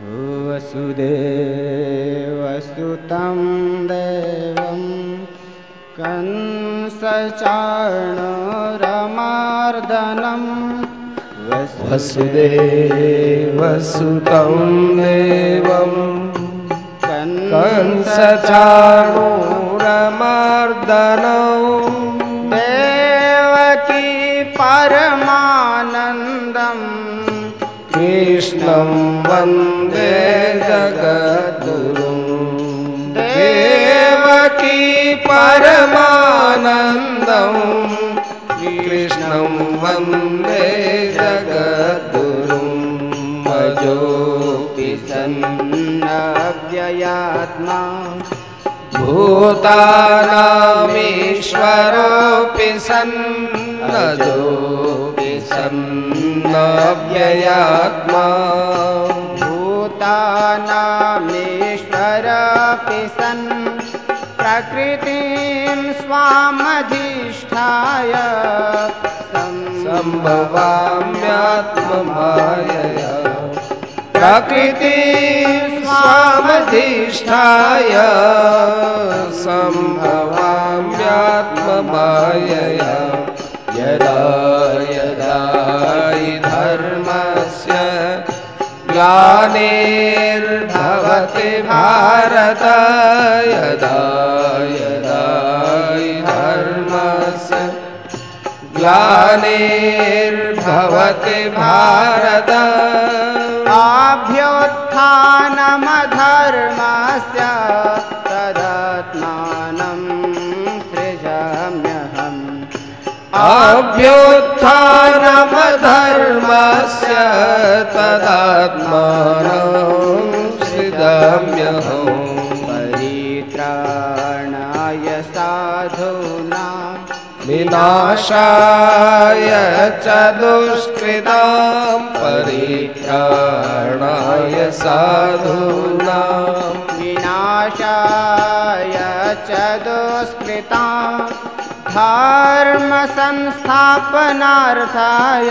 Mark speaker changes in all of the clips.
Speaker 1: वसुदेवसुतं देवं कंसचाणुरमार्दनं
Speaker 2: वसुदेवसुतं देवं कंसचाणुरमार्दनौ
Speaker 1: देवकी परमानन्दम्
Speaker 2: कृष्णं वन्दे परमानन्दं कृष्णं वन्दे जगद्गुरुं मजोऽपि
Speaker 1: सन्नव्ययात्मा
Speaker 2: भूतानामीश्वरोऽपि सन्नजोऽपि सन्नव्ययात्मा
Speaker 1: भूतानामीश्वरपि सन् प्रकृतिं स्वामधिष्ठाय
Speaker 2: सम्भवाम्यात्ममायया। प्रकृति स्वामधिष्ठाय सम्भवाम्यात्ममायया। यदा यदा हि धर्मस्य ग्लानिर्भवति भारत यदा ग्लानिर्भवति भारत।
Speaker 1: आभ्युत्थानमधर्मस्य तदात्मानं सृजाम्यहम्।
Speaker 2: अभ्युत्थानमधर्मस्य तदात्मानं विनाशाय च दुष्कृतां परित्राणाय साधूनां।
Speaker 1: विनाशाय च दुष्कृतां धर्मसंस्थापनार्थाय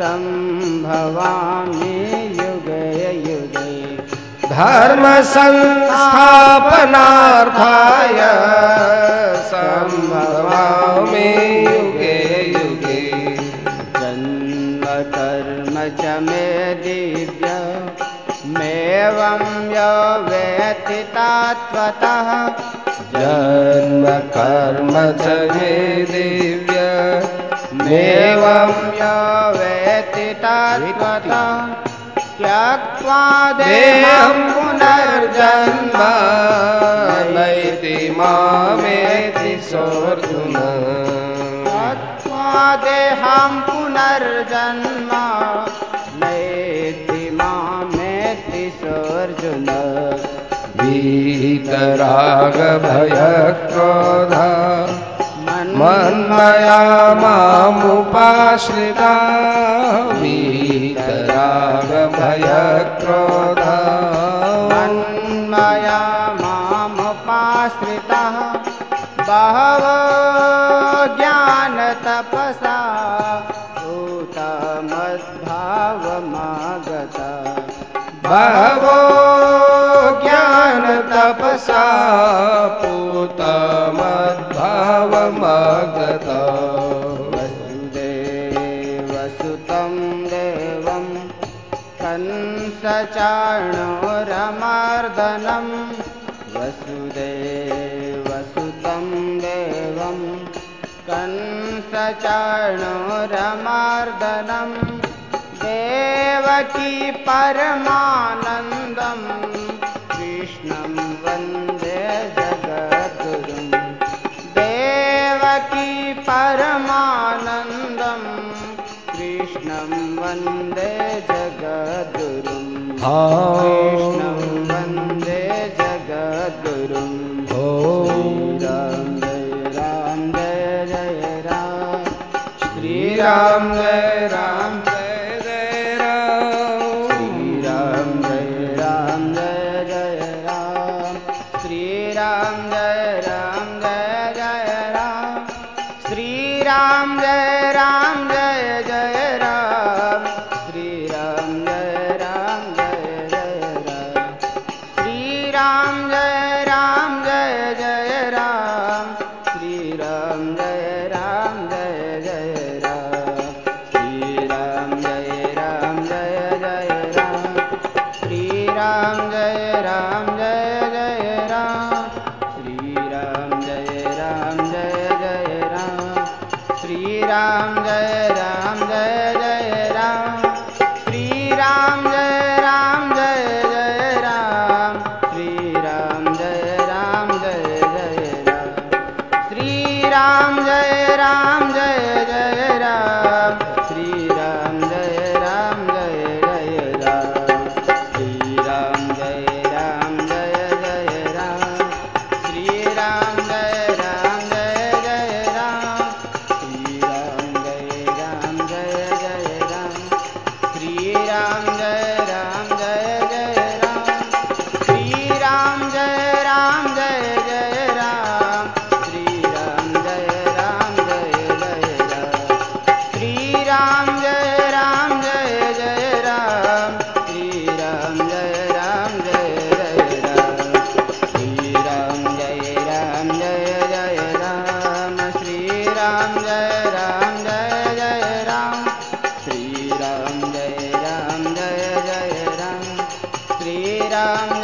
Speaker 1: सम्भवामि युगे युगे।
Speaker 2: धर्मसंस्थापनार्थाय युगे युगे।
Speaker 1: जन्म कर्म च मे दिव्य, मेवं यो वेत्ति
Speaker 2: जन्म कर्म च मे दिव्य
Speaker 1: यो वेत्ति तात्वतः त्यक्त्वा
Speaker 2: देहं पुनर्जन्म, नैति मामेति सोऽर्जुन।
Speaker 1: त्यक्त्वा हम पुनर्जन्म। नैति मामेति भय
Speaker 2: क्रोध मन्मया मामुपाश्रिता। वीतरागभयक्रोधा
Speaker 1: बहवो ज्ञानतपसा
Speaker 2: पूतमद्भावमागता।
Speaker 1: वसुदेवसुतं देवं कंसचाणोरमार्दनं। वसुदेवसुतं देवं कंसचाणोरमार्दनं परमानन्दम् कृष्णं वन्दे जगद्गुरु। देवकी परमानन्दम् कृष्णं वन्दे जगद्गुरुंष्णं वन्दे जगद्गुरुं।
Speaker 2: भो
Speaker 1: राम राम जय राम।
Speaker 2: श्रीराम। da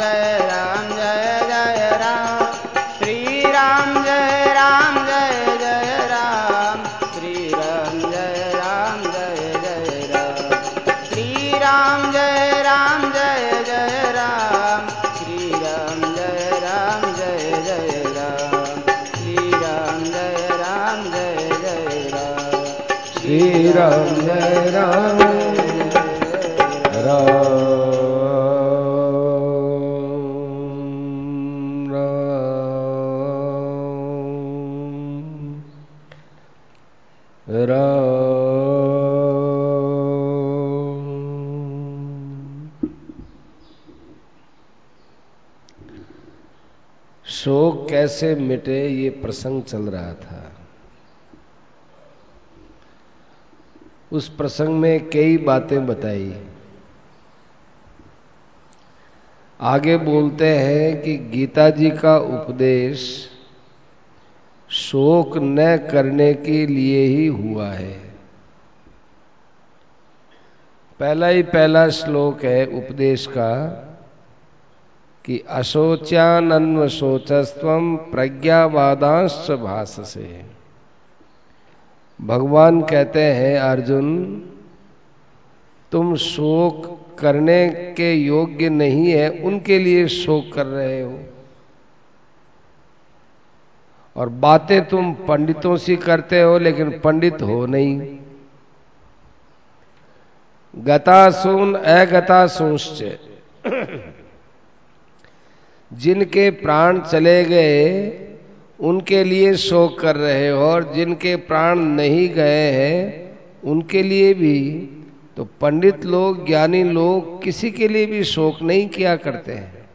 Speaker 2: कैसे मिटे ये प्रसंग चल रहा था? उस प्रसंग में कई बातें बताई। आगे बोलते हैं कि गीता जी का उपदेश शोक न करने के लिए ही हुआ है। पहला ही पहला श्लोक है उपदेश का। कि अशोच्यानन्व शोचस्व प्रज्ञावादांश भाष से भगवान कहते हैं, अर्जुन, तुम शोक करने के योग्य नहीं है, उनके लिए शोक कर रहे हो। और बातें तुम पंडितों से करते हो, लेकिन पंडित हो नहीं। गतासून अगतासूंश्च। जिनके प्राण चले गए, उनके लिए शोक कर रहे हो, और जिनके प्राण नहीं गए हैं, उनके लिए भी। तो पंडित लोग, ज्ञानी लोग, किसी के लिए भी शोक नहीं किया करते हैं।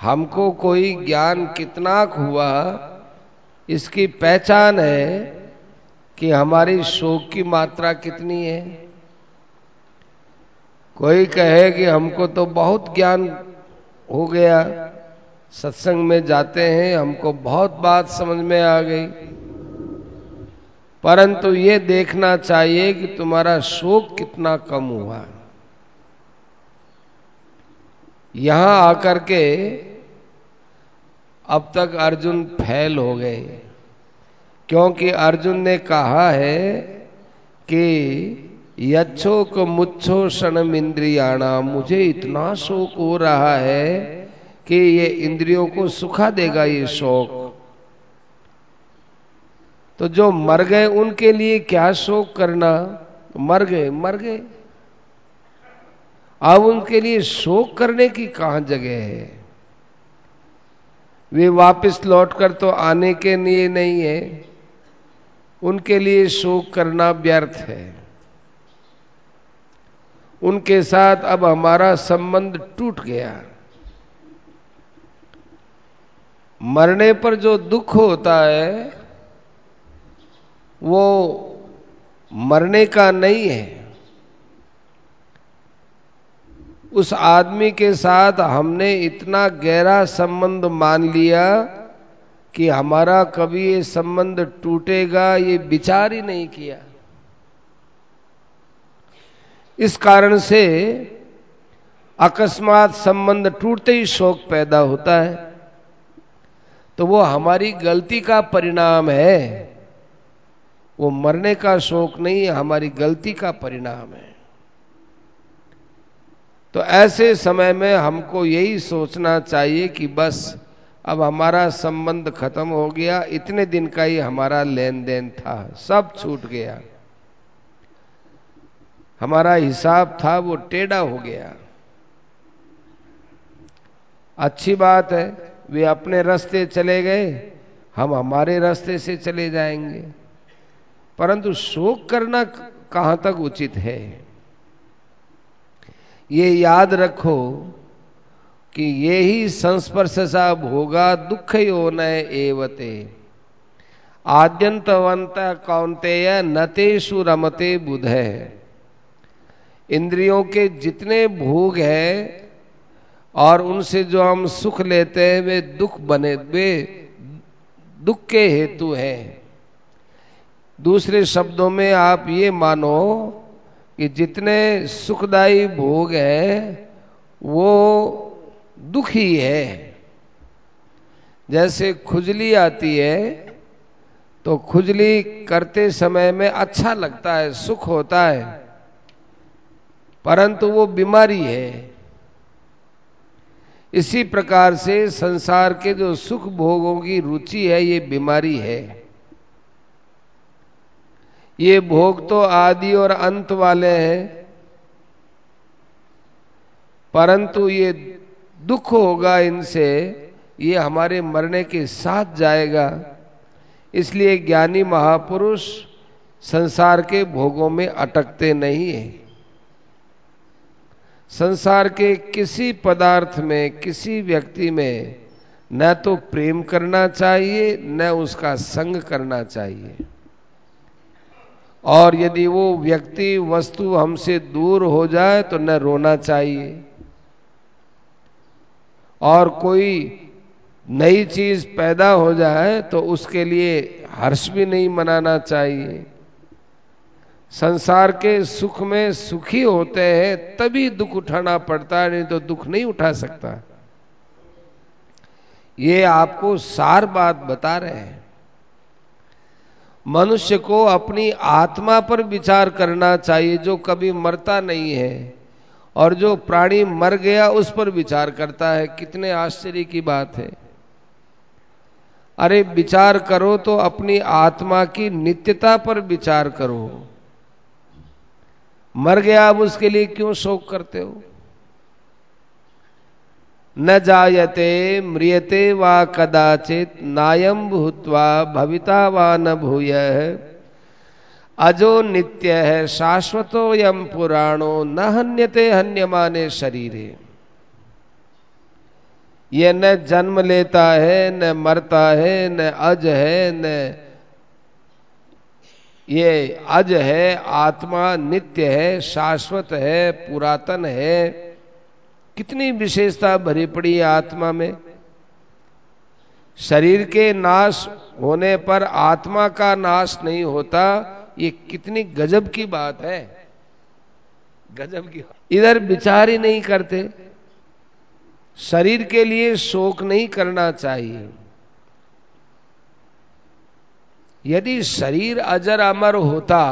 Speaker 2: हमको कोई ज्ञान कितना हुआ, इसकी पहचान है कि हमारी शोक की मात्रा कितनी है। कोई कहे कि हमको तो बहुत ज्ञान हो गया। सत्संग में जाते हैं, हमको बहुत बात समझ में आ गई। परंतु ये देखना चाहिए कि तुम्हारा शोक कितना कम हुआ। यहाँ आकर के अब तक अर्जुन फैल हो गए, क्योंकि अर्जुन ने कहा है कि यच्छो को मुच्छो क्षण इंद्रियाणा मुझे इतना शोक हो रहा है कि ये इंद्रियों को सुखा देगा ये शोक। तो जो मर गए, उनके लिए क्या शोक करना? मर गए मर गए। अब उनके लिए शोक करने की कहाँ जगह है? वे वापस लौटकर तो आने के लिए नहीं है। उनके लिए शोक करना व्यर्थ है। उनके साथ अब हमारा संबंध टूट गया। मरने पर जो दुख होता है, वो मरने का नहीं है। उस आदमी के साथ हमने इतना गहरा संबंध मान लिया कि हमारा कभी ये संबंध टूटेगा, ये विचार ही नहीं किया। इस कारण से अकस्मात संबंध टूटते ही शोक पैदा होता है। तो वो हमारी गलती का परिणाम है। वो मरने का शोक नहीं है हमारी गलती का परिणाम है। तो ऐसे समय में हमको यही सोचना चाहिए कि बस अब हमारा संबंध खत्म हो गया, इतने दिन का ही हमारा लेन देन था, सब छूट गया। हमारा हिसाब था वो टेढ़ा हो गया। अच्छी बात है, वे अपने रास्ते चले गए, हम हमारे रास्ते से चले जाएँगे। परंतु शोक करना कहाँ तक उचित है? ये याद रखो कि ये ही संस्पर्श सा भोगा दुख यो न एवते। आद्यंतवंत कौंतेय नतेषु रमते बुध। इंद्रियों के जितने भोग हैं और उनसे जो हम सुख लेते हैं, वे दुख बने, वे दुख के हेतु हैं। दूसरे शब्दों में आप ये मानो कि जितने सुखदायी भोग हैं, वो दुख ही है। जैसे खुजली आती है तो खुजली करते समय में अच्छा लगता है, सुख होता है। परंतु वो बीमारी है। इसी प्रकार से संसार के जो सुख भोगों की रुचि है, ये बीमारी है। ये भोग तो आदि और अंत वाले हैं, परंतु ये दुख होगा इनसे, ये हमारे मरने के साथ जाएगा। इसलिए ज्ञानी महापुरुष संसार के भोगों में अटकते नहीं है। संसार के किसी पदार्थ में, किसी व्यक्ति में न तो प्रेम करना चाहिए, न उसका संग करना चाहिए। और यदि वो व्यक्ति, वस्तु हमसे दूर हो जाए तो न रोना चाहिए। और कोई नई चीज़ पैदा हो जाए तो उसके लिए हर्ष भी नहीं मनाना चाहिए। संसार के सुख में सुखी होते हैं, तभी दुख उठाना पड़ता है, नहीं तो दुख नहीं उठा सकता। ये आपको सार बात बता रहे हैं। मनुष्य को अपनी आत्मा पर विचार करना चाहिए, जो कभी मरता नहीं है, और जो प्राणी मर गया, उस पर विचार करता है। कितने आश्चर्य की बात है। अरे, विचार करो तो अपनी आत्मा की नित्यता पर विचार करो। मर गया, अब उसके लिए क्यों शोक करते हो? न जायते, म्रियते वा कदाचित नायम भूतवा भविता वा न भूय। अजो नित्य है शाश्वतो यम पुराणो, न हन्यते हन्यमाने शरीरे। ये न जन्म लेता है, न मरता है, न अज है, न ये अज है, आत्मा नित्य है, शाश्वत है, पुरातन है। कितनी विशेषता भरी पड़ी है आत्मा में। शरीर के नाश होने पर आत्मा का नाश नहीं होता, ये कितनी गजब की बात है। गजब की इधर विचार ही नहीं करते। शरीर के लिए शोक नहीं करना चाहिए। यदि शरीर अजर अमर होता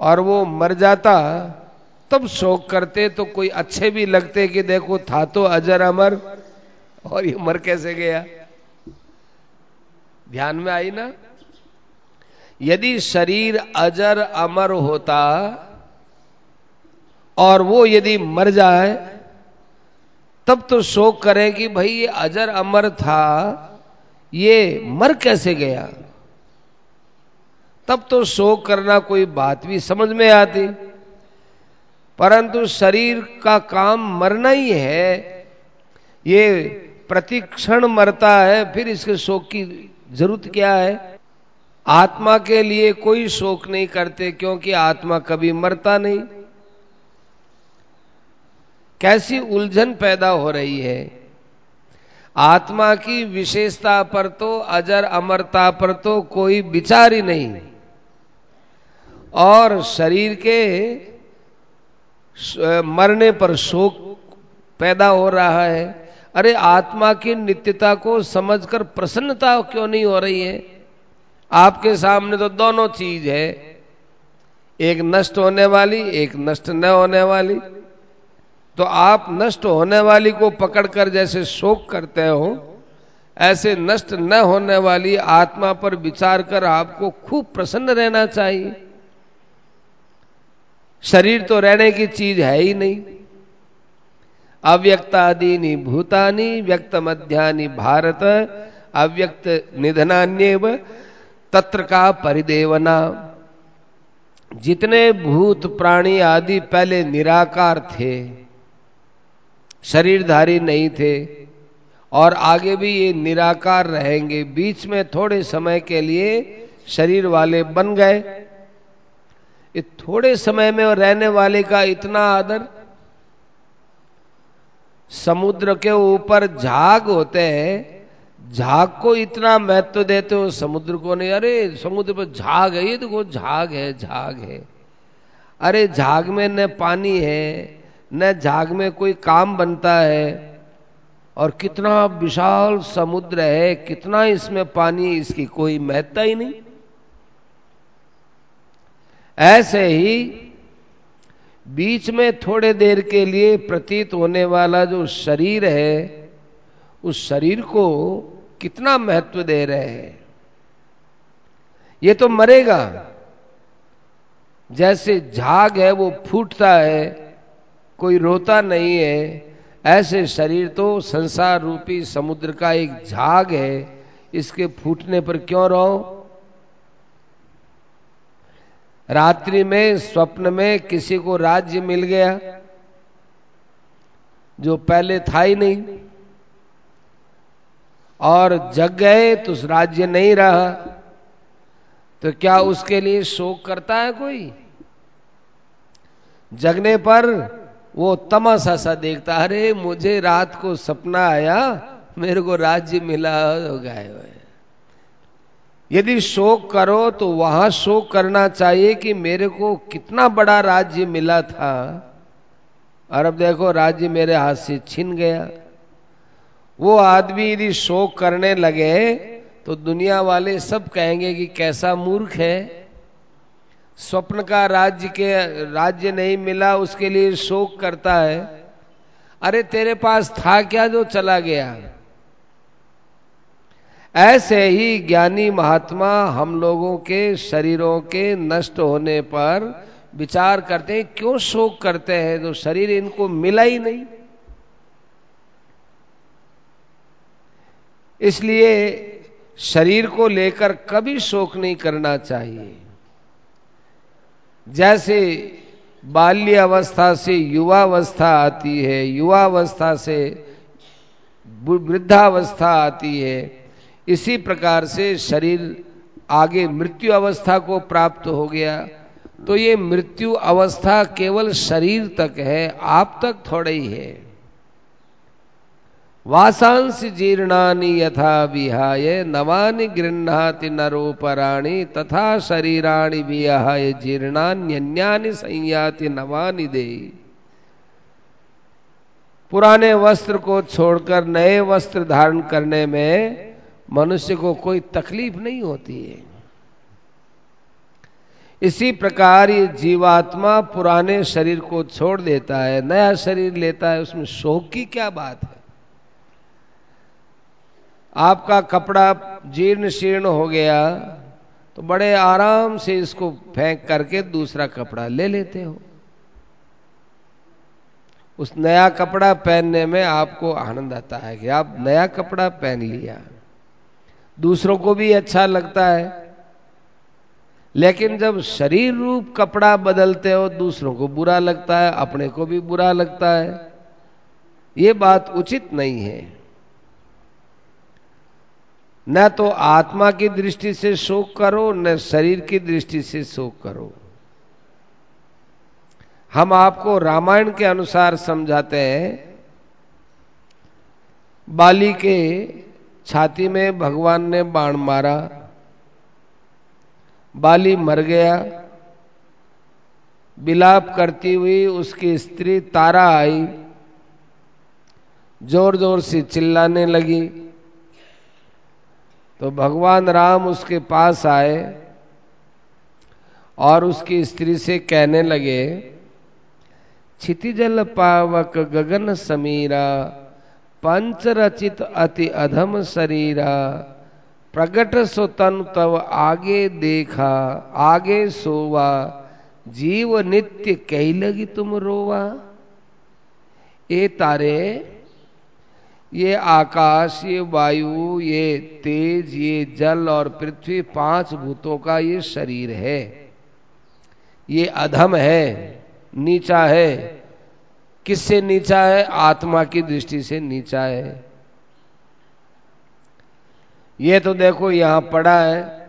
Speaker 2: और वो मर जाता, तब शोक करते तो कोई अच्छे भी लगते कि देखो था तो अजर अमर और ये मर कैसे गया। ध्यान में आई ना? यदि शरीर अजर अमर होता और वो यदि मर जाए, तब तो शोक करें कि भाई ये अजर अमर था, ये मर कैसे गया? तब तो शोक करना कोई बात भी समझ में आती। परंतु शरीर का काम मरना ही है, ये प्रतिक्षण मरता है, फिर इसके शोक की ज़रूरत क्या है? आत्मा के लिए कोई शोक नहीं करते, क्योंकि आत्मा कभी मरता नहीं। कैसी उलझन पैदा हो रही है? आत्मा की विशेषता पर तो अजर अमरता पर तो कोई विचार ही नहीं। और शरीर के मरने पर शोक पैदा हो रहा है। अरे, आत्मा की नित्यता को समझकर प्रसन्नता क्यों नहीं हो रही है? आपके सामने तो दोनों चीज़ है। एक नष्ट होने वाली, एक नष्ट न होने वाली। तो आप नष्ट होने वाली को पकड़कर जैसे शोक करते हो, ऐसे नष्ट न होने वाली आत्मा पर विचार कर आपको खूब प्रसन्न रहना चाहिए। शरीर तो रहने की चीज़ है ही नहीं। अव्यक्तादीनी भूतानी व्यक्त मध्यानि भारत, अव्यक्त निधनान्यव, तत्र का परिदेवना। जितने भूत प्राणी आदि पहले निराकार थे, शरीरधारी नहीं थे, और आगे भी ये निराकार रहेंगे, बीच में थोड़े समय के लिए शरीर वाले बन गए। ये थोड़े समय में रहने वाले का इतना आदर समुद्र के ऊपर झाग होते हैं, झाग को इतना महत्व देते हो समुद्र को नहीं। अरे, समुद्र पर झाग है, ये देखो झाग है झाग है। अरे, झाग में न पानी है, न झाग में कोई काम बनता है। और कितना विशाल समुद्र है, कितना इसमें पानी इसकी कोई महत्ता ही नहीं। ऐसे ही बीच में थोड़े देर के लिए प्रतीत होने वाला जो शरीर है, उस शरीर को कितना महत्व दे रहे हैं। ये तो मरेगा। जैसे झाग है, वो फूटता है, कोई रोता नहीं है, ऐसे शरीर तो संसार रूपी समुद्र का एक झाग है, इसके फूटने पर क्यों रहो रात्रि में, स्वप्न में किसी को राज्य मिल गया जो पहले था ही नहीं। और जग गए तो उस राज्य नहीं रहा। तो क्या उसके लिए शोक करता है कोई? जगने पर वो तमाशा सा देखता, अरे, मुझे रात को सपना आया, मेरे को राज्य मिला, हो गए यदि शोक करो तो वहाँ शोक करना चाहिए कि मेरे को कितना बड़ा राज्य मिला था। और अब देखो, राज्य मेरे हाथ से छिन गया। वो आदमी यदि शोक करने लगे तो दुनिया वाले सब कहेंगे कि कैसा मूर्ख है। स्वप्न का राज्य के, राज्य नहीं मिला, उसके लिए शोक करता है। अरे, तेरे पास था क्या जो चला गया? ऐसे ही ज्ञानी महात्मा हम लोगों के शरीरों के नष्ट होने पर विचार करते हैं, क्यों शोक करते हैं? जो शरीर इनको मिला ही नहीं। इसलिए शरीर को लेकर कभी शोक नहीं करना चाहिए। जैसे बाल्य अवस्था से युवावस्था आती है, युवावस्था से वृद्धावस्था आती है इसी प्रकार से शरीर आगे मृत्यु अवस्था को प्राप्त हो गया। तो ये मृत्यु अवस्था केवल शरीर तक है, आप तक थोड़े ही है। वासांस जीर्णानि यथा विहाय, नवानि गृह्णाति नरोपराणि, तथा शरीराणि विहाय, जीर्णान्यन्यानि संयाति नवानि दे। पुराने वस्त्र को छोड़कर नए वस्त्र धारण करने में मनुष्य को कोई तकलीफ़ नहीं होती है। इसी प्रकार ये जीवात्मा पुराने शरीर को छोड़ देता है, नया शरीर लेता है, उसमें शोक की क्या बात है? आपका कपड़ा जीर्ण शीर्ण हो गया तो बड़े आराम से इसको फेंक करके दूसरा कपड़ा ले लेते हो। उस नया कपड़ा पहनने में आपको आनंद आता है कि आप नया कपड़ा पहन लिया। दूसरों को भी अच्छा लगता है। लेकिन जब शरीर रूप कपड़ा बदलते हो, दूसरों को बुरा लगता है, अपने को भी बुरा लगता है। ये बात उचित नहीं है। न तो आत्मा की दृष्टि से शोक करो, न शरीर की दृष्टि से शोक करो। हम आपको रामायण के अनुसार समझाते हैं। बाली के छाती में भगवान ने बाण मारा, बाली मर गया। बिलाप करती हुई उसकी स्त्री तारा आई ज़ोर ज़ोर से चिल्लाने लगी। तो भगवान राम उसके पास आए और उसकी स्त्री से कहने लगे क्षितिजल पावक गगन समीरा पंच रचित अति अधम शरीरा। प्रगट सो तन तब आगे देखा, आगे सोवा। जीव नित्य कही लगी तुम रोवा। ए तारे, ये आकाश, ये वायु, ये तेज, ये जल और पृथ्वी पाँच भूतों का ये शरीर है। ये अधम है, नीचा है किससे नीचा है? आत्मा की दृष्टि से नीचा है। ये तो देखो यहाँ पड़ा है।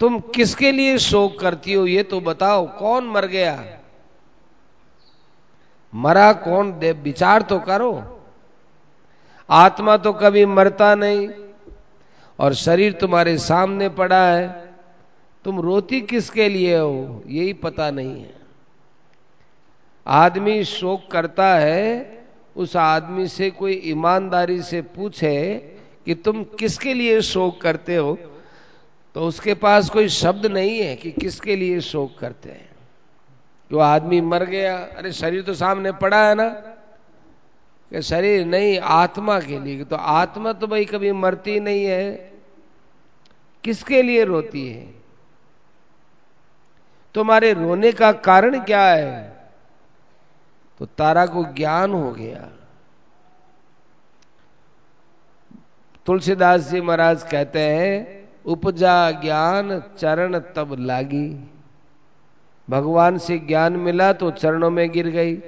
Speaker 2: तुम किसके लिए शोक करती हो ये तो बताओ, कौन मर गया? मरा कौन? दे विचार तो करो। आत्मा तो कभी मरता नहीं, और शरीर तुम्हारे सामने पड़ा है। तुम रोती किसके लिए हो, यही पता नहीं है। आदमी शोक करता है, उस आदमी से कोई ईमानदारी से पूछे कि तुम किसके लिए शोक करते हो तो उसके पास कोई शब्द नहीं है कि किसके लिए शोक करते हैं। वो आदमी मर गया, अरे शरीर तो सामने पड़ा है ना, कि शरीर नहीं, आत्मा के लिए तो आत्मा तो भाई कभी मरती नहीं है। किसके लिए रोती है? तुम्हारे रोने का कारण क्या है? तो तारा को ज्ञान हो गया। तुलसीदास जी महाराज कहते हैं, उपजा ज्ञान चरण तब लागी। भगवान से ज्ञान मिला तो चरणों में गिर गई।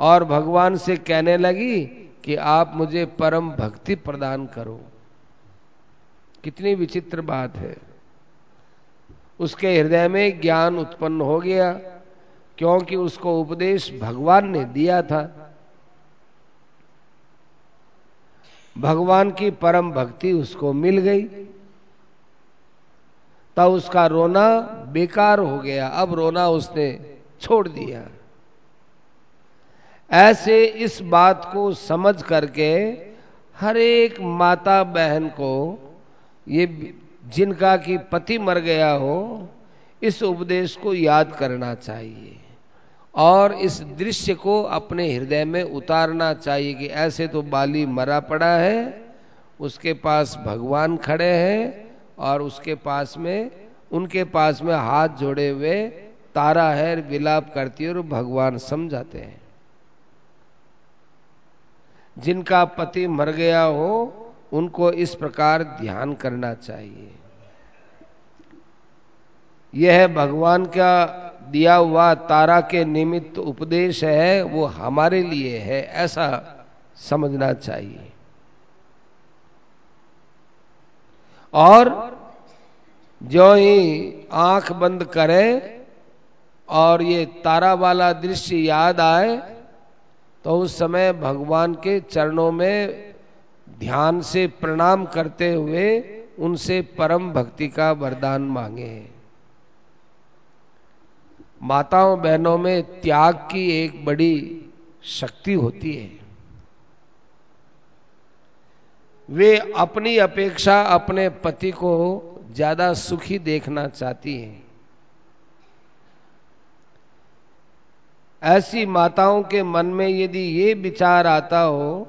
Speaker 2: और भगवान से कहने लगी कि आप मुझे परम भक्ति प्रदान करो। कितनी विचित्र बात है। उसके हृदय में ज्ञान उत्पन्न हो गया। क्योंकि उसको उपदेश भगवान ने दिया था। भगवान की परम भक्ति उसको मिल गई। तब उसका रोना बेकार हो गया। अब रोना उसने छोड़ दिया। ऐसे इस बात को समझ करके हर एक माता बहन को ये जिनका कि पति मर गया हो, इस उपदेश को याद करना चाहिए। और इस दृश्य को अपने हृदय में उतारना चाहिए कि ऐसे तो बाली मरा पड़ा है, उसके पास भगवान खड़े हैं और उसके पास में, उनके पास में हाथ जोड़े हुए तारा है, विलाप करती है और भगवान समझाते हैं। जिनका पति मर गया हो, उनको इस प्रकार ध्यान करना चाहिए। यह भगवान का दिया हुआ तारा के निमित्त उपदेश है, वो हमारे लिए है, ऐसा समझना चाहिए। और जो ही आँख बंद करे और ये तारा वाला दृश्य याद आए तो उस समय भगवान के चरणों में ध्यान से प्रणाम करते हुए उनसे परम भक्ति का वरदान मांगे माताओं बहनों में त्याग की एक बड़ी शक्ति होती है। वे अपनी अपेक्षा अपने पति को ज़्यादा सुखी देखना चाहती हैं। ऐसी माताओं के मन में यदि ये विचार आता हो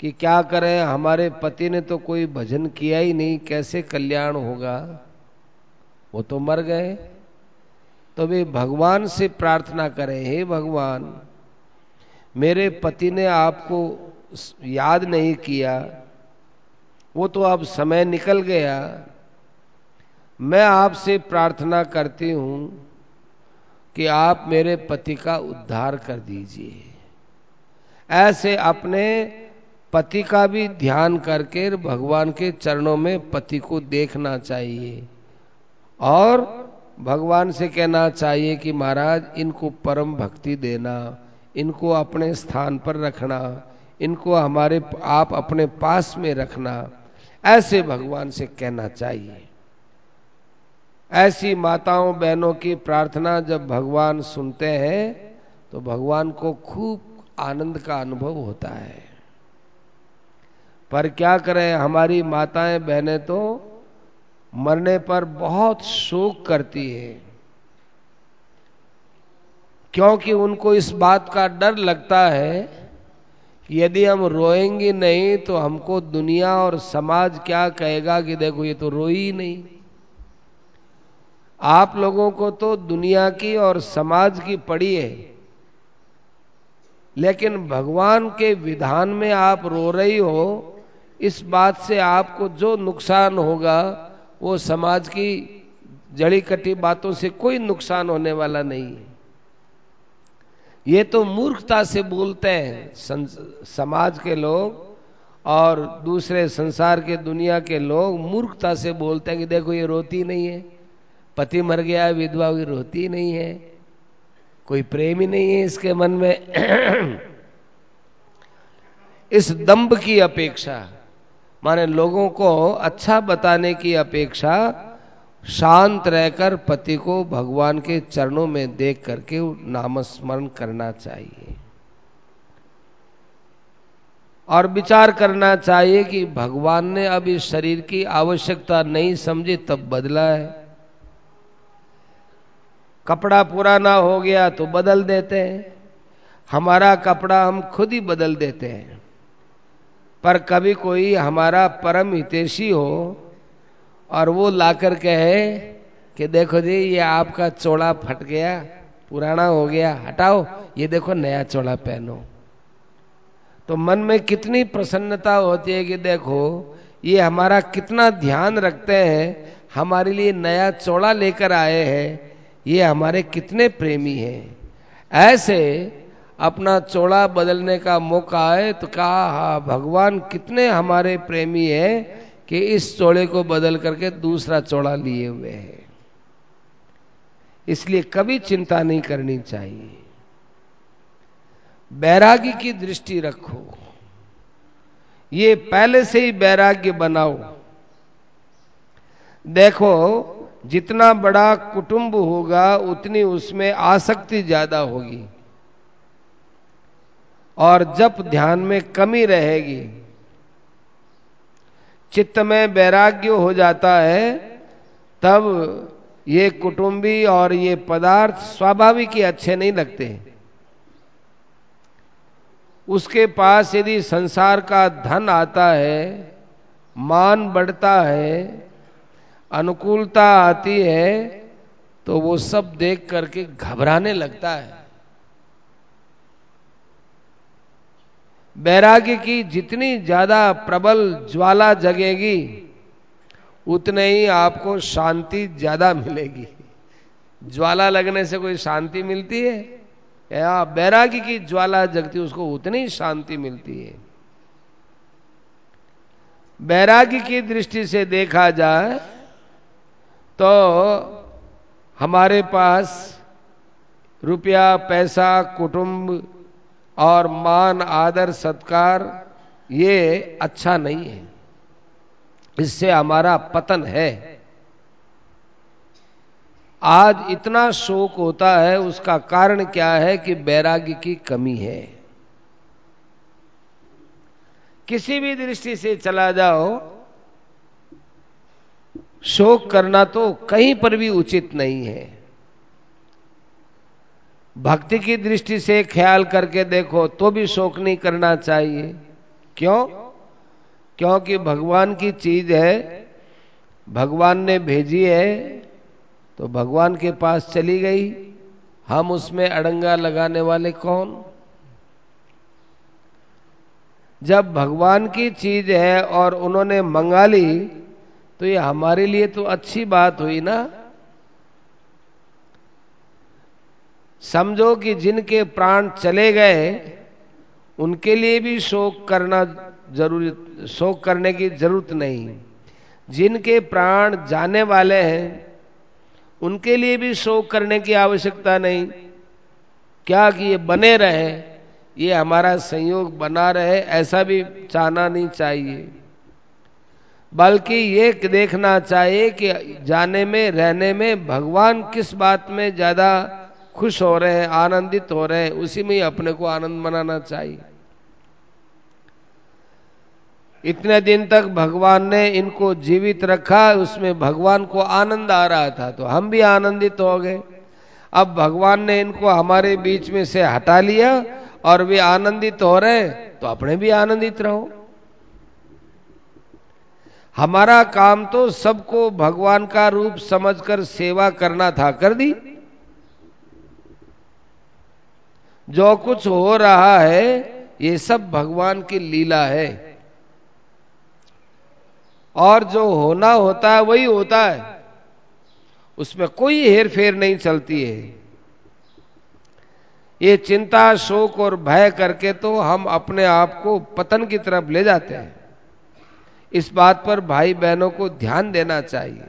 Speaker 2: कि क्या करें, हमारे पति ने तो कोई भजन किया ही नहीं, कैसे कल्याण होगा? वो तो मर गए। तो वे भगवान से प्रार्थना करें, हे भगवान, मेरे पति ने आपको याद नहीं किया, वो तो अब समय निकल गया। मैं आपसे प्रार्थना करती हूँ कि आप मेरे पति का उद्धार कर दीजिए। ऐसे अपने पति का भी ध्यान करके भगवान के चरणों में पति को देखना चाहिए। और भगवान से कहना चाहिए कि महाराज, इनको परम भक्ति देना, इनको अपने स्थान पर रखना, इनको हमारे, आप अपने पास में रखना, ऐसे भगवान से कहना चाहिए। ऐसी माताओं बहनों की प्रार्थना जब भगवान सुनते हैं तो भगवान को खूब आनंद का अनुभव होता है। पर क्या करें, हमारी माताएँ बहनें तो मरने पर बहुत शोक करती है। क्योंकि उनको इस बात का डर लगता है यदि हम रोएँगे नहीं तो हमको दुनिया और समाज क्या कहेगा कि देखो ये तो रोई ही नहीं। आप लोगों को तो दुनिया की और समाज की पड़ी है। लेकिन भगवान के विधान में आप रो रही हो, इस बात से आपको जो नुकसान होगा वो समाज की जड़ी कटी बातों से कोई नुकसान होने वाला नहीं है। ये तो मूर्खता से बोलते हैं समाज के लोग और दूसरे संसार के, दुनिया के लोग मूर्खता से बोलते हैं कि देखो ये रोती नहीं है, पति मर गया विधवा हुई रोती नहीं है, कोई प्रेम ही नहीं है इसके मन में। इस दंभ की अपेक्षा माने लोगों को अच्छा बताने की अपेक्षा शांत रहकर पति को भगवान के चरणों में देख करके नामस्मरण करना चाहिए। और विचार करना चाहिए कि भगवान ने अब इस शरीर की आवश्यकता नहीं समझी, तब बदला है। कपड़ा पुराना हो गया तो बदल देते हैं। हमारा कपड़ा हम खुद ही बदल देते हैं। पर कभी कोई हमारा परम हितेशी हो और वो लाकर कहे कि देखो जी, ये आपका चोड़ा फट गया, पुराना हो गया, हटाओ, ये देखो नया चोड़ा पहनो। तो मन में कितनी प्रसन्नता होती है कि देखो, ये हमारा कितना ध्यान रखते हैं, हमारे लिए नया चौड़ा लेकर आए हैं, ये हमारे कितने प्रेमी हैं। ऐसे अपना चौड़ा बदलने का मौका आए तो कहा, हा, भगवान कितने हमारे प्रेमी हैं कि इस चौड़े को बदल करके दूसरा चौड़ा लिए हुए है। इसलिए कभी चिंता नहीं करनी चाहिए। बैरागी की दृष्टि रखो। ये पहले से ही बैराग्य बनाओ। देखो, जितना बड़ा कुटुंब होगा, उतनी उसमें आसक्ति ज़्यादा होगी। और जब ध्यान में कमी रहेगी। चित्त में वैराग्य हो जाता है, तब ये कुटुंबी और ये पदार्थ स्वाभाविक ही अच्छे नहीं लगते। उसके पास यदि संसार का धन आता है, मान बढ़ता है, अनुकूलता आती है तो वो सब देख करके घबराने लगता है। बैराग्य की जितनी ज़्यादा प्रबल ज्वाला जगेगी, उतने ही आपको शांति ज़्यादा मिलेगी। ज्वाला लगने से कोई शांति मिलती है? या बैरागी की ज्वाला जगती उसको उतनी शांति मिलती है। बैरागी की दृष्टि से देखा जाए तो हमारे पास रुपया, पैसा, कुटुंब और मान, आदर, सत्कार, ये अच्छा नहीं है। इससे हमारा पतन है। आज इतना शोक होता है, उसका कारण क्या है कि बैराग्य की कमी है। किसी भी दृष्टि से चला जाओ, शोक करना तो कहीं पर भी उचित नहीं है। भक्ति की दृष्टि से ख्याल करके देखो तो भी शोक नहीं करना चाहिए। क्यों? क्योंकि भगवान की चीज़ है, भगवान ने भेजी है तो भगवान के पास चली गई। हम उसमें अड़ंगा लगाने वाले कौन? जब भगवान की चीज़ है और उन्होंने मंगा ली तो ये हमारे लिए तो अच्छी बात हुई ना? समझो कि जिनके प्राण चले गए, उनके लिए भी शोक करना ज़रूरी, शोक करने की ज़रूरत नहीं। जिनके प्राण जाने वाले हैं, उनके लिए भी शोक करने की आवश्यकता नहीं। क्या कि ये बने रहे, ये हमारा संयोग बना रहे, ऐसा भी चाहना नहीं चाहिए। बल्कि ये देखना चाहिए कि जाने में, रहने में भगवान किस बात में ज़्यादा खुश हो रहे हैं, आनंदित हो रहे हैं, उसी में ही अपने को आनंद मनाना चाहिए। इतने दिन तक भगवान ने इनको जीवित रखा, उसमें भगवान को आनंद आ रहा था तो हम भी आनंदित हो गए। अब भगवान ने इनको हमारे बीच में से हटा लिया और वे आनंदित हो रहे तो अपने भी आनंदित रहो। हमारा काम तो सबको भगवान का रूप समझकर सेवा करना था, कर दी। जो कुछ हो रहा है, ये सब भगवान की लीला है। और जो होना होता है, वही होता है। उसमें कोई हेर फेर नहीं चलती है। ये चिंता, शोक और भय करके तो हम अपने आप को पतन की तरफ़ ले जाते हैं। इस बात पर भाई बहनों को ध्यान देना चाहिए।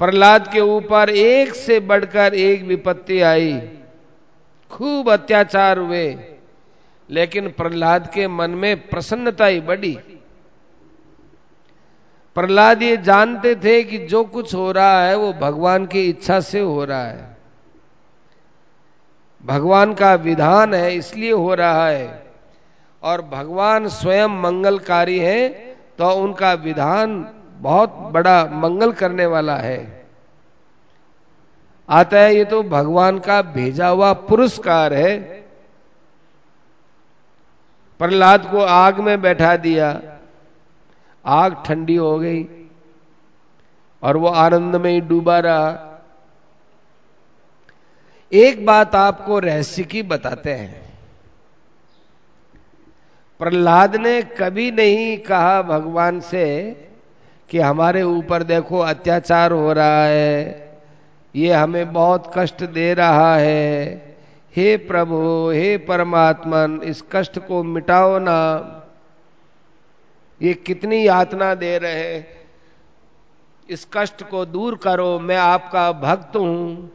Speaker 2: प्रहलाद के ऊपर एक से बढ़कर एक विपत्ति आई। खूब अत्याचार हुए, लेकिन प्रहलाद के मन में प्रसन्नता ही बढ़ी। प्रहलाद ये जानते थे कि जो कुछ हो रहा है वो भगवान की इच्छा से हो रहा है। भगवान का विधान है, इसलिए हो रहा है। और भगवान स्वयं मंगलकारी हैं तो उनका विधान बहुत बड़ा मंगल करने वाला है। आता है, ये तो भगवान का भेजा हुआ पुरस्कार है। प्रहलाद को आग में बैठा दिया। आग ठंडी हो गई और वो आनंद में ही डूबा रहा। एक बात आपको रहस्य की बताते हैं। प्रहलाद ने कभी नहीं कहा भगवान से कि हमारे ऊपर देखो अत्याचार हो रहा है। ये हमें बहुत कष्ट दे रहा है। हे प्रभु, हे परमात्मन, इस कष्ट को मिटाओ ना। ये कितनी यातना दे रहे इस कष्ट को दूर करो। मैं आपका भक्त हूँ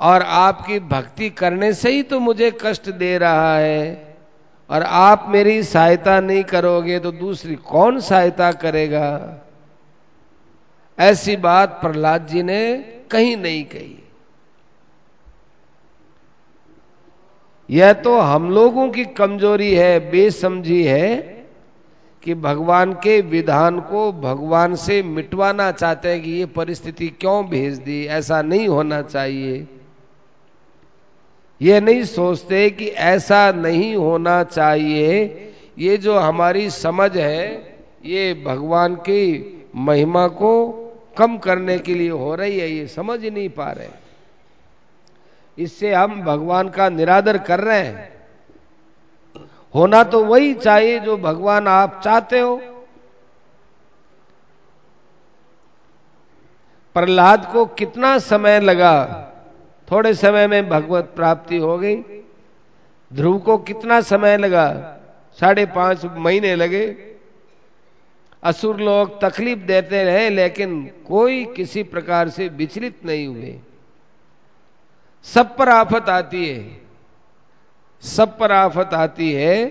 Speaker 2: और आपकी भक्ति करने से ही तो मुझे कष्ट दे रहा है। और आप मेरी सहायता नहीं करोगे तो दूसरी कौन सहायता करेगा? ऐसी बात प्रहलाद जी ने कहीं नहीं कही। यह तो हम लोगों की कमज़ोरी है, बेसमझी है कि भगवान के विधान को भगवान से मिटवाना चाहते हैं कि ये परिस्थिति क्यों भेज दी, ऐसा नहीं होना चाहिए। ये नहीं सोचते कि ऐसा नहीं होना चाहिए। ये जो हमारी समझ है, ये भगवान की महिमा को कम करने के लिए हो रही है, ये समझ ही नहीं पा रहे। इससे हम भगवान का निरादर कर रहे हैं। होना तो वही चाहिए जो भगवान आप चाहते हो। प्रहलाद को कितना समय लगा? थोड़े समय में भगवत प्राप्ति हो गई। ध्रुव को कितना समय लगा? साढ़े पाँच महीने लगे। असुर लोग तकलीफ़ देते रहे, लेकिन कोई किसी प्रकार से विचलित नहीं हुए। सब पर आफत आती है। सब पर आफत आती है,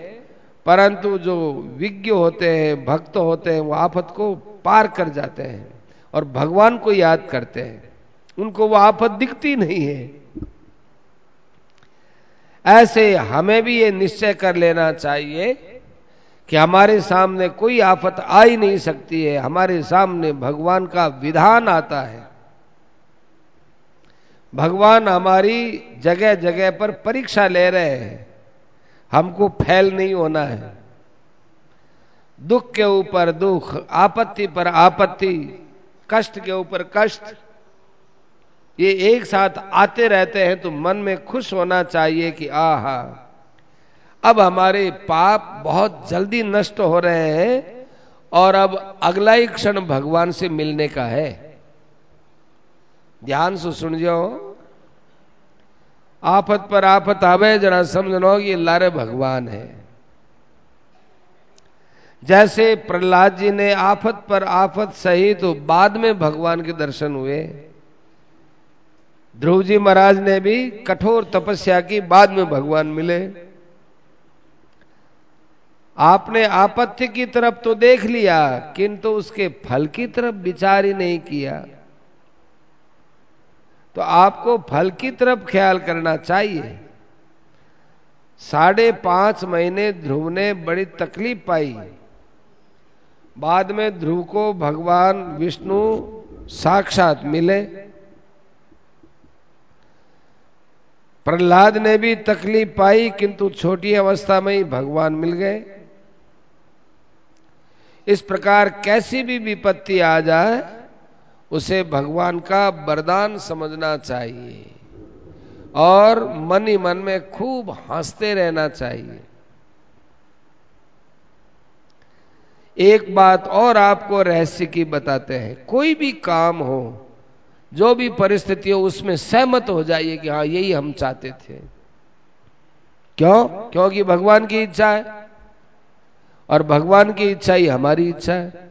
Speaker 2: परंतु जो विज्ञ होते हैं, भक्त होते हैं, वो आफत को पार कर जाते हैं और भगवान को याद करते हैं। उनको वो आफत दिखती नहीं है। ऐसे हमें भी ये निश्चय कर लेना चाहिए कि हमारे सामने कोई आफत आ ही नहीं सकती है। हमारे सामने भगवान का विधान आता है। भगवान हमारी जगह जगह पर परीक्षा ले रहे हैं। हमको फैल नहीं होना है। दुख के ऊपर दुख, आपत्ति पर आपत्ति, कष्ट के ऊपर कष्ट, ये एक साथ आते रहते हैं तो मन में खुश होना चाहिए कि आहा अब हमारे पाप बहुत जल्दी नष्ट हो रहे हैं और अब अगला ही क्षण भगवान से मिलने का है। ध्यान से सुन जाओ आफत पर आफत आवे, जरा समझनो कि लारे भगवान है। जैसे प्रहलाद जी ने आफत पर आफत सही तो बाद में भगवान के दर्शन हुए। ध्रुव जी महाराज ने भी कठोर तपस्या की, बाद में भगवान मिले। आपने आपत्ति की तरफ़ तो देख लिया, किंतु उसके फल की तरफ़ विचार ही नहीं किया। तो आपको फल की तरफ़ ख्याल करना चाहिए। साढ़े पाँच महीने ध्रुव ने बड़ी तकलीफ़ पाई। बाद में ध्रुव को भगवान विष्णु साक्षात मिले। प्रहलाद ने भी तकलीफ़ पाई, किंतु छोटी अवस्था में ही भगवान मिल गए। इस प्रकार कैसी भी विपत्ति आ जाए, उसे भगवान का वरदान समझना चाहिए और मन ही मन में खूब हँसते रहना चाहिए। एक बात और आपको रहस्य की बताते हैं। कोई भी काम हो, जो भी परिस्थिति हो, उसमें सहमत हो जाइए कि हाँ यही हम चाहते थे। क्यों? क्योंकि भगवान की इच्छा है। और भगवान की इच्छा ही हमारी इच्छा है।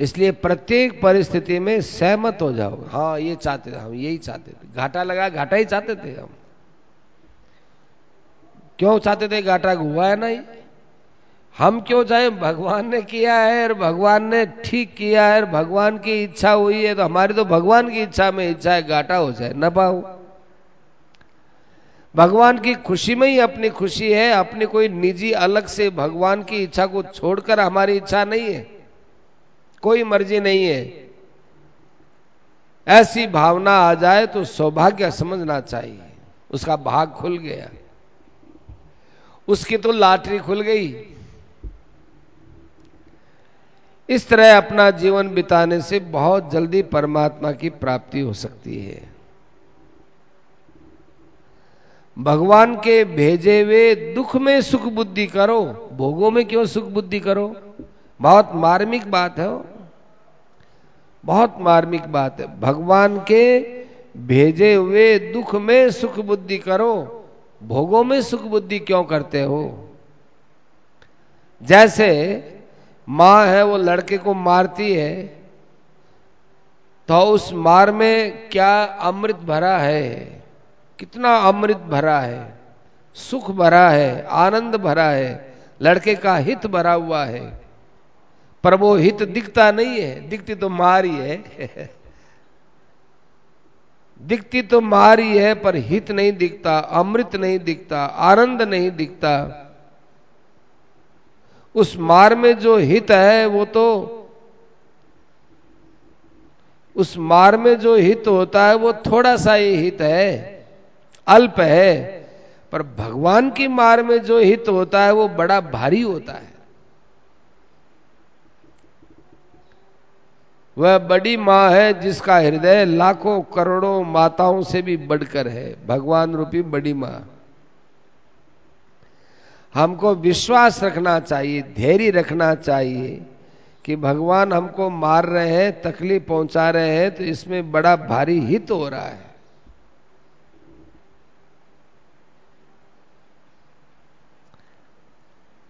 Speaker 2: इसलिए प्रत्येक परिस्थिति में सहमत हो जाओ। हाँ ये चाहते थे हम, यही चाहते थे। घाटा लगा, घाटा ही चाहते थे हम। क्यों चाहते थे घाटा हुआ है नहीं? हम क्यों चाहे भगवान ने किया है और भगवान ने ठीक किया है और भगवान की इच्छा हुई है तो हमारी तो भगवान की इच्छा में इच्छा है, घाटा हो जाए, न पाओ भगवान की खुशी में ही अपनी खुशी है, अपनी कोई निजी अलग से भगवान की इच्छा को छोड़कर हमारी इच्छा नहीं है। कोई मर्ज़ी नहीं है। ऐसी भावना आ जाए तो सौभाग्य समझना चाहिए। उसका भाग खुल गया। उसकी तो लाटरी खुल गई। इस तरह अपना जीवन बिताने से बहुत जल्दी परमात्मा की प्राप्ति हो सकती है। भगवान के भेजे हुए दुख में सुख बुद्धि करो, भोगों में क्यों सुख बुद्धि करो? बहुत मार्मिक बात है बहुत मार्मिक बात है। भगवान के भेजे हुए दुख में सुख बुद्धि करो, भोगों में सुख बुद्धि क्यों करते हो? जैसे माँ है, वो लड़के को मारती है तो उस मार में क्या अमृत भरा है? कितना अमृत भरा है, सुख भरा है, आनंद भरा है, लड़के का हित भरा हुआ है। पर वो हित दिखता नहीं है, दिखती तो मार ही है। दिखती तो मार ही है, पर हित नहीं दिखता, अमृत नहीं दिखता, आनंद नहीं दिखता। उस मार में जो हित है, वो तो उस मार में जो हित होता है, वो थोड़ा सा ही हित है। अल्प है, पर भगवान की मार में जो हित होता है, वो बड़ा भारी होता है। वह बड़ी माँ है, जिसका हृदय लाखों करोड़ों माताओं से भी बढ़कर है। भगवान रूपी बड़ी माँ। हमको विश्वास रखना चाहिए, धैर्य रखना चाहिए कि भगवान हमको मार रहे हैं, तकलीफ़ पहुँचा रहे हैं तो इसमें बड़ा भारी हित हो रहा है।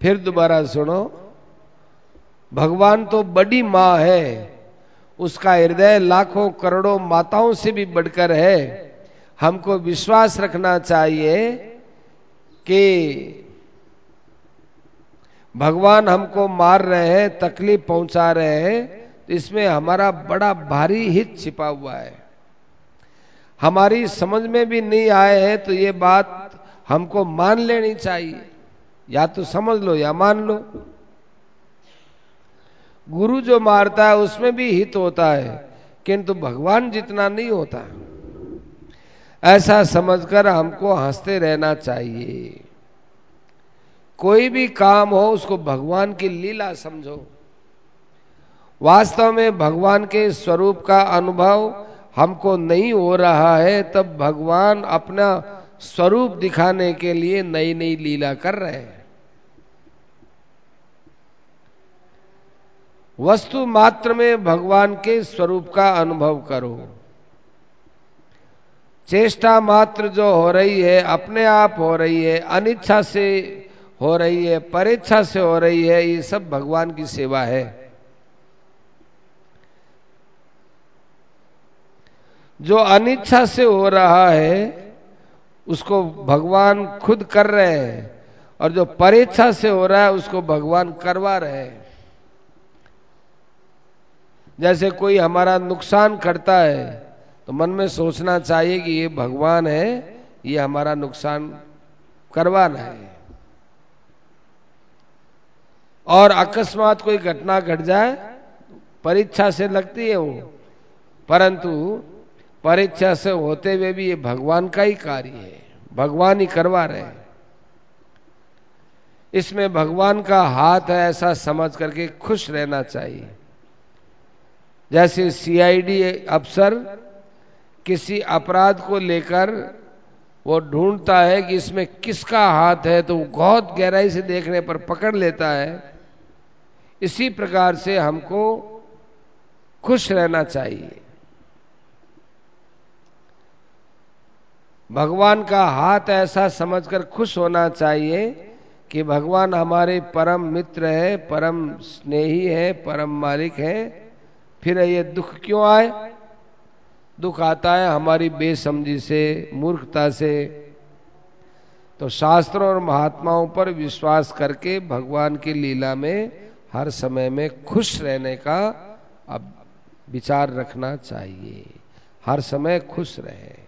Speaker 2: फिर दोबारा सुनो। भगवान तो बड़ी माँ है। उसका हृदय लाखों करोड़ों माताओं से भी बढ़कर है। हमको विश्वास रखना चाहिए कि भगवान हमको मार रहे हैं, तकलीफ़ पहुँचा रहे हैं तो इसमें हमारा बड़ा भारी हित छिपा हुआ है। हमारी समझ में भी नहीं आए हैं तो ये बात हमको मान लेनी चाहिए। या तो समझ लो या मान लो। गुरु जो मारता है, उसमें भी हित होता है, किंतु भगवान जितना नहीं होता। ऐसा समझकर हमको हँसते रहना चाहिए। कोई भी काम हो, उसको भगवान की लीला समझो। वास्तव में भगवान के स्वरूप का अनुभव हमको नहीं हो रहा है, तब भगवान अपना स्वरूप दिखाने के लिए नई नई लीला कर रहे हैं। वस्तु मात्र में भगवान के स्वरूप का अनुभव करो। चेष्टा मात्र जो हो रही है, अपने आप हो रही है, अनिच्छा से हो रही है परीक्षा से हो रही है, ये सब भगवान की सेवा है। जो अनिच्छा से हो रहा है, उसको भगवान खुद कर रहे हैं, और जो परीक्षा से हो रहा है, उसको भगवान करवा रहे हैं। जैसे कोई हमारा नुकसान करता है तो मन में सोचना चाहिए कि ये भगवान है, ये हमारा नुकसान करवाना है। और अकस्मात कोई घटना घट जाए, परीक्षा से लगती है वो। परंतु परीक्षा से होते हुए भी ये भगवान का ही कार्य है, भगवान ही करवा रहे हैं। इसमें भगवान का हाथ है ऐसा समझ करके खुश रहना चाहिए। जैसे सीआईडी अफसर किसी अपराध को लेकर वो ढूंढता है कि इसमें किसका हाथ है तो बहुत गहराई से देखने पर पकड़ लेता है। इसी प्रकार से हमको खुश रहना चाहिए। भगवान का हाथ ऐसा समझकर खुश होना चाहिए कि भगवान हमारे परम मित्र है, परम स्नेही है, परम मालिक है। फिर ये दुख क्यों आए? दुख आता है हमारी बेसमझी से, मूर्खता से। तो शास्त्रों और महात्माओं पर विश्वास करके भगवान की लीला में हर समय में खुश रहने का अब विचार रखना चाहिए। हर समय खुश रहे।